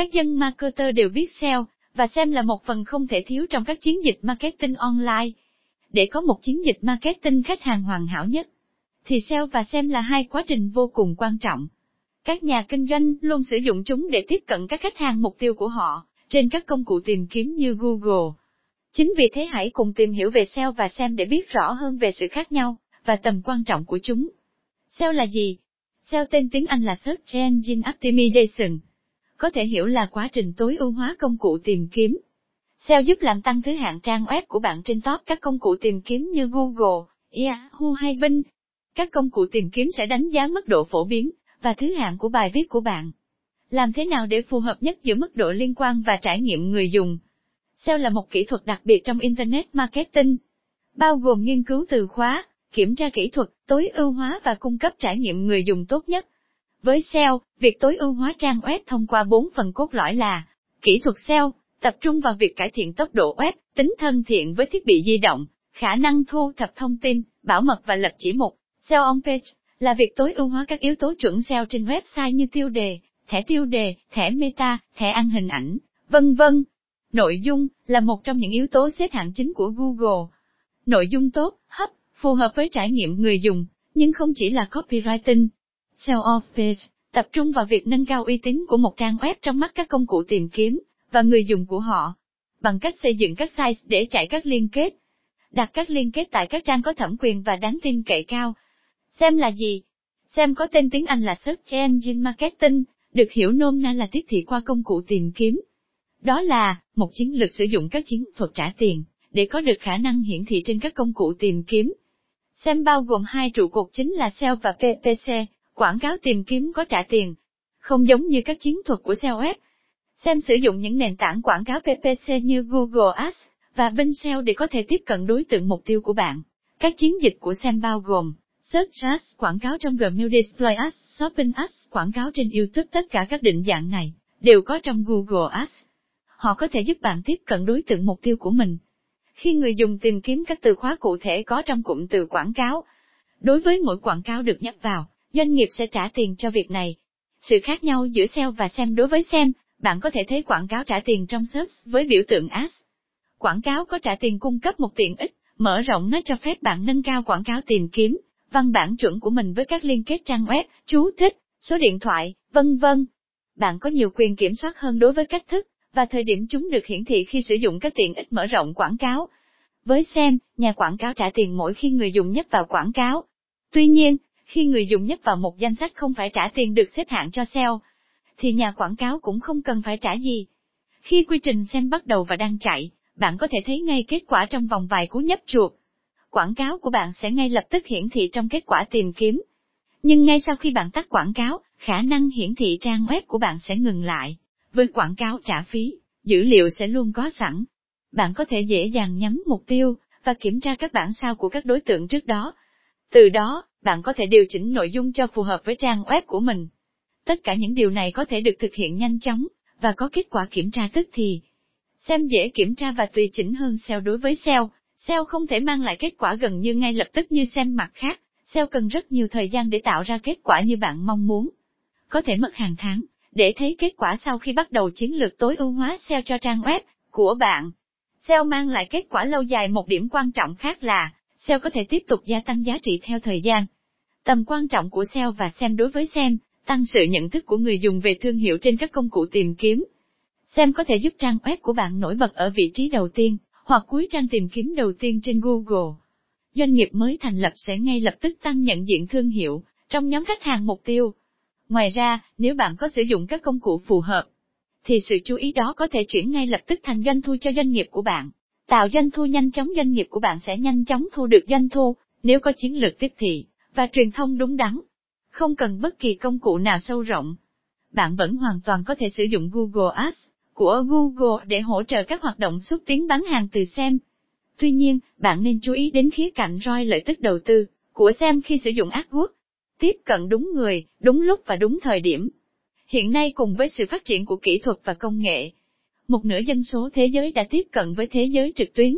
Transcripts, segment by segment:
Các dân marketer đều biết SEO, và xem là một phần không thể thiếu trong các chiến dịch marketing online. Để có một chiến dịch marketing khách hàng hoàn hảo nhất, thì SEO và SEM là hai quá trình vô cùng quan trọng. Các nhà kinh doanh luôn sử dụng chúng để tiếp cận các khách hàng mục tiêu của họ, trên các công cụ tìm kiếm như Google. Chính vì thế hãy cùng tìm hiểu về SEO và SEM để biết rõ hơn về sự khác nhau, và tầm quan trọng của chúng. SEO là gì? SEO tên tiếng Anh là Search Engine Optimization. Có thể hiểu là quá trình tối ưu hóa công cụ tìm kiếm. SEO giúp làm tăng thứ hạng trang web của bạn trên top các công cụ tìm kiếm như Google, Yahoo hay Bing. Các công cụ tìm kiếm sẽ đánh giá mức độ phổ biến và thứ hạng của bài viết của bạn. Làm thế nào để phù hợp nhất giữa mức độ liên quan và trải nghiệm người dùng? SEO là một kỹ thuật đặc biệt trong Internet Marketing, bao gồm nghiên cứu từ khóa, kiểm tra kỹ thuật, tối ưu hóa và cung cấp trải nghiệm người dùng tốt nhất. Với SEO, việc tối ưu hóa trang web thông qua bốn phần cốt lõi là kỹ thuật SEO, tập trung vào việc cải thiện tốc độ web, tính thân thiện với thiết bị di động, khả năng thu thập thông tin, bảo mật và lập chỉ mục. SEO on page là việc tối ưu hóa các yếu tố chuẩn SEO trên website như tiêu đề, thẻ tiêu đề, thẻ meta, thẻ ăn hình ảnh, vân vân. Nội dung là một trong những yếu tố xếp hạng chính của Google. Nội dung tốt, hấp, phù hợp với trải nghiệm người dùng, nhưng không chỉ là copywriting. SEO of page tập trung vào việc nâng cao uy tín của một trang web trong mắt các công cụ tìm kiếm và người dùng của họ bằng cách xây dựng các site để chạy các liên kết, đặt các liên kết tại các trang có thẩm quyền và đáng tin cậy cao. Xem là gì? Xem có tên tiếng Anh là Search Engine Marketing, được hiểu nôm na là tiếp thị qua công cụ tìm kiếm. Đó là, một chiến lược sử dụng các chiến thuật trả tiền, để có được khả năng hiển thị trên các công cụ tìm kiếm. SEM bao gồm hai trụ cột chính là SEO và PPC, quảng cáo tìm kiếm có trả tiền. Không giống như các chiến thuật của SEO web. SEM sử dụng những nền tảng quảng cáo PPC như Google Ads và Bing SEO để có thể tiếp cận đối tượng mục tiêu của bạn. Các chiến dịch của SEM bao gồm Search Ads quảng cáo trong Gmail Display Ads, Shopping Ads quảng cáo trên YouTube tất cả các định dạng này đều có trong Google Ads. Họ có thể giúp bạn tiếp cận đối tượng mục tiêu của mình. Khi người dùng tìm kiếm các từ khóa cụ thể có trong cụm từ quảng cáo, đối với mỗi quảng cáo được nhắc vào, doanh nghiệp sẽ trả tiền cho việc này. Sự khác nhau giữa SEO và SEM đối với SEM, bạn có thể thấy quảng cáo trả tiền trong search với biểu tượng ads. Quảng cáo có trả tiền cung cấp một tiện ích, mở rộng nó cho phép bạn nâng cao quảng cáo tìm kiếm, văn bản chuẩn của mình với các liên kết trang web, chú thích, số điện thoại, vân vân. Bạn có nhiều quyền kiểm soát hơn đối với cách thức và thời điểm chúng được hiển thị khi sử dụng các tiện ích mở rộng quảng cáo. Với xem, nhà quảng cáo trả tiền mỗi khi người dùng nhấp vào quảng cáo. Tuy nhiên, khi người dùng nhấp vào một danh sách không phải trả tiền được xếp hạng cho SEO, thì nhà quảng cáo cũng không cần phải trả gì. Khi quy trình xem bắt đầu và đang chạy, bạn có thể thấy ngay kết quả trong vòng vài cú nhấp chuột quảng cáo của bạn sẽ ngay lập tức hiển thị trong kết quả tìm kiếm. Nhưng ngay sau khi bạn tắt quảng cáo, khả năng hiển thị trang web của bạn sẽ ngừng lại. Với quảng cáo trả phí, dữ liệu sẽ luôn có sẵn. Bạn có thể dễ dàng nhắm mục tiêu và kiểm tra các bản sao của các đối tượng trước đó. Từ đó, bạn có thể điều chỉnh nội dung cho phù hợp với trang web của mình. Tất cả những điều này có thể được thực hiện nhanh chóng và có kết quả kiểm tra tức thì. Xem dễ kiểm tra và tùy chỉnh hơn SEO đối với SEO, SEO không thể mang lại kết quả gần như ngay lập tức như xem mặt khác, SEO cần rất nhiều thời gian để tạo ra kết quả như bạn mong muốn. Có thể mất hàng tháng, để thấy kết quả sau khi bắt đầu chiến lược tối ưu hóa SEO cho trang web của bạn. SEO mang lại kết quả lâu dài một điểm quan trọng khác là, SEO có thể tiếp tục gia tăng giá trị theo thời gian. Tầm quan trọng của SEO và SEM đối với SEM, tăng sự nhận thức của người dùng về thương hiệu trên các công cụ tìm kiếm. SEM có thể giúp trang web của bạn nổi bật ở vị trí đầu tiên, hoặc cuối trang tìm kiếm đầu tiên trên Google. Doanh nghiệp mới thành lập sẽ ngay lập tức tăng nhận diện thương hiệu trong nhóm khách hàng mục tiêu. Ngoài ra, nếu bạn có sử dụng các công cụ phù hợp, thì sự chú ý đó có thể chuyển ngay lập tức thành doanh thu cho doanh nghiệp của bạn. Tạo doanh thu nhanh chóng doanh nghiệp của bạn sẽ nhanh chóng thu được doanh thu, nếu có chiến lược tiếp thị và truyền thông đúng đắn. Không cần bất kỳ công cụ nào sâu rộng. Bạn vẫn hoàn toàn có thể sử dụng Google Ads của Google để hỗ trợ các hoạt động xúc tiến bán hàng từ SEM. Tuy nhiên, bạn nên chú ý đến khía cạnh roi lợi tức đầu tư của SEM khi sử dụng AdWords. Tiếp cận đúng người, đúng lúc và đúng thời điểm. Hiện nay cùng với sự phát triển của kỹ thuật và công nghệ, một nửa dân số thế giới đã tiếp cận với thế giới trực tuyến.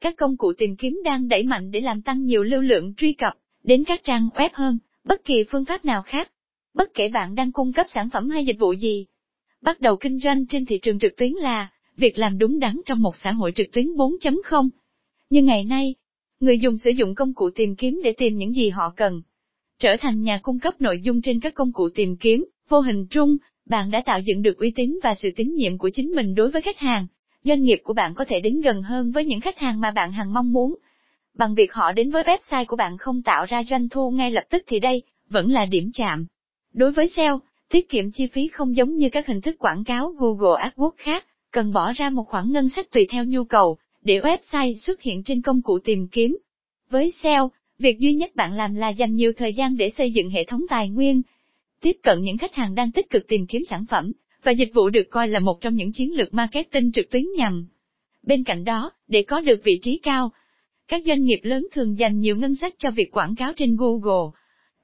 Các công cụ tìm kiếm đang đẩy mạnh để làm tăng nhiều lưu lượng truy cập đến các trang web hơn, bất kỳ phương pháp nào khác. Bất kể bạn đang cung cấp sản phẩm hay dịch vụ gì, bắt đầu kinh doanh trên thị trường trực tuyến là việc làm đúng đắn trong một xã hội trực tuyến 4.0. Nhưng ngày nay, người dùng sử dụng công cụ tìm kiếm để tìm những gì họ cần. Trở thành nhà cung cấp nội dung trên các công cụ tìm kiếm, vô hình trung, bạn đã tạo dựng được uy tín và sự tín nhiệm của chính mình đối với khách hàng. Doanh nghiệp của bạn có thể đến gần hơn với những khách hàng mà bạn hằng mong muốn. Bằng việc họ đến với website của bạn không tạo ra doanh thu ngay lập tức thì đây vẫn là điểm chạm. Đối với SEO, tiết kiệm chi phí không giống như các hình thức quảng cáo Google AdWords khác, cần bỏ ra một khoản ngân sách tùy theo nhu cầu, để website xuất hiện trên công cụ tìm kiếm. Với SEO, việc duy nhất bạn làm là dành nhiều thời gian để xây dựng hệ thống tài nguyên, tiếp cận những khách hàng đang tích cực tìm kiếm sản phẩm, và dịch vụ được coi là một trong những chiến lược marketing trực tuyến nhằm. Bên cạnh đó, để có được vị trí cao, các doanh nghiệp lớn thường dành nhiều ngân sách cho việc quảng cáo trên Google.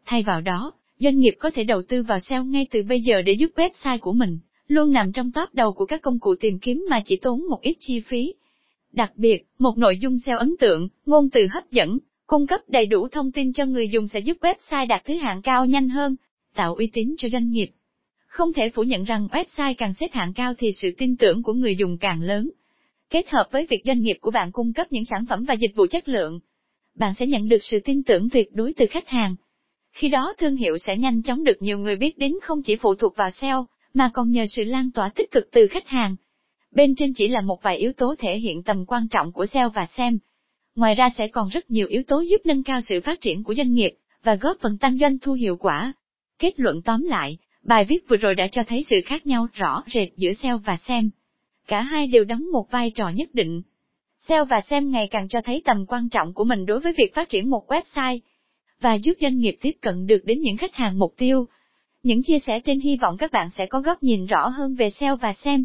Thay vào đó, doanh nghiệp có thể đầu tư vào SEO ngay từ bây giờ để giúp website của mình luôn nằm trong top đầu của các công cụ tìm kiếm mà chỉ tốn một ít chi phí. Đặc biệt, một nội dung SEO ấn tượng, ngôn từ hấp dẫn, cung cấp đầy đủ thông tin cho người dùng sẽ giúp website đạt thứ hạng cao nhanh hơn, tạo uy tín cho doanh nghiệp. Không thể phủ nhận rằng website càng xếp hạng cao thì sự tin tưởng của người dùng càng lớn. Kết hợp với việc doanh nghiệp của bạn cung cấp những sản phẩm và dịch vụ chất lượng, bạn sẽ nhận được sự tin tưởng tuyệt đối từ khách hàng. Khi đó thương hiệu sẽ nhanh chóng được nhiều người biết đến không chỉ phụ thuộc vào SEO, mà còn nhờ sự lan tỏa tích cực từ khách hàng. Bên trên chỉ là một vài yếu tố thể hiện tầm quan trọng của SEO và SEM. Ngoài ra sẽ còn rất nhiều yếu tố giúp nâng cao sự phát triển của doanh nghiệp, và góp phần tăng doanh thu hiệu quả. Kết luận tóm lại, bài viết vừa rồi đã cho thấy sự khác nhau rõ rệt giữa SEO và SEM. Cả hai đều đóng một vai trò nhất định. SEO và SEM ngày càng cho thấy tầm quan trọng của mình đối với việc phát triển một website, và giúp doanh nghiệp tiếp cận được đến những khách hàng mục tiêu. Những chia sẻ trên hy vọng các bạn sẽ có góc nhìn rõ hơn về SEO và SEM.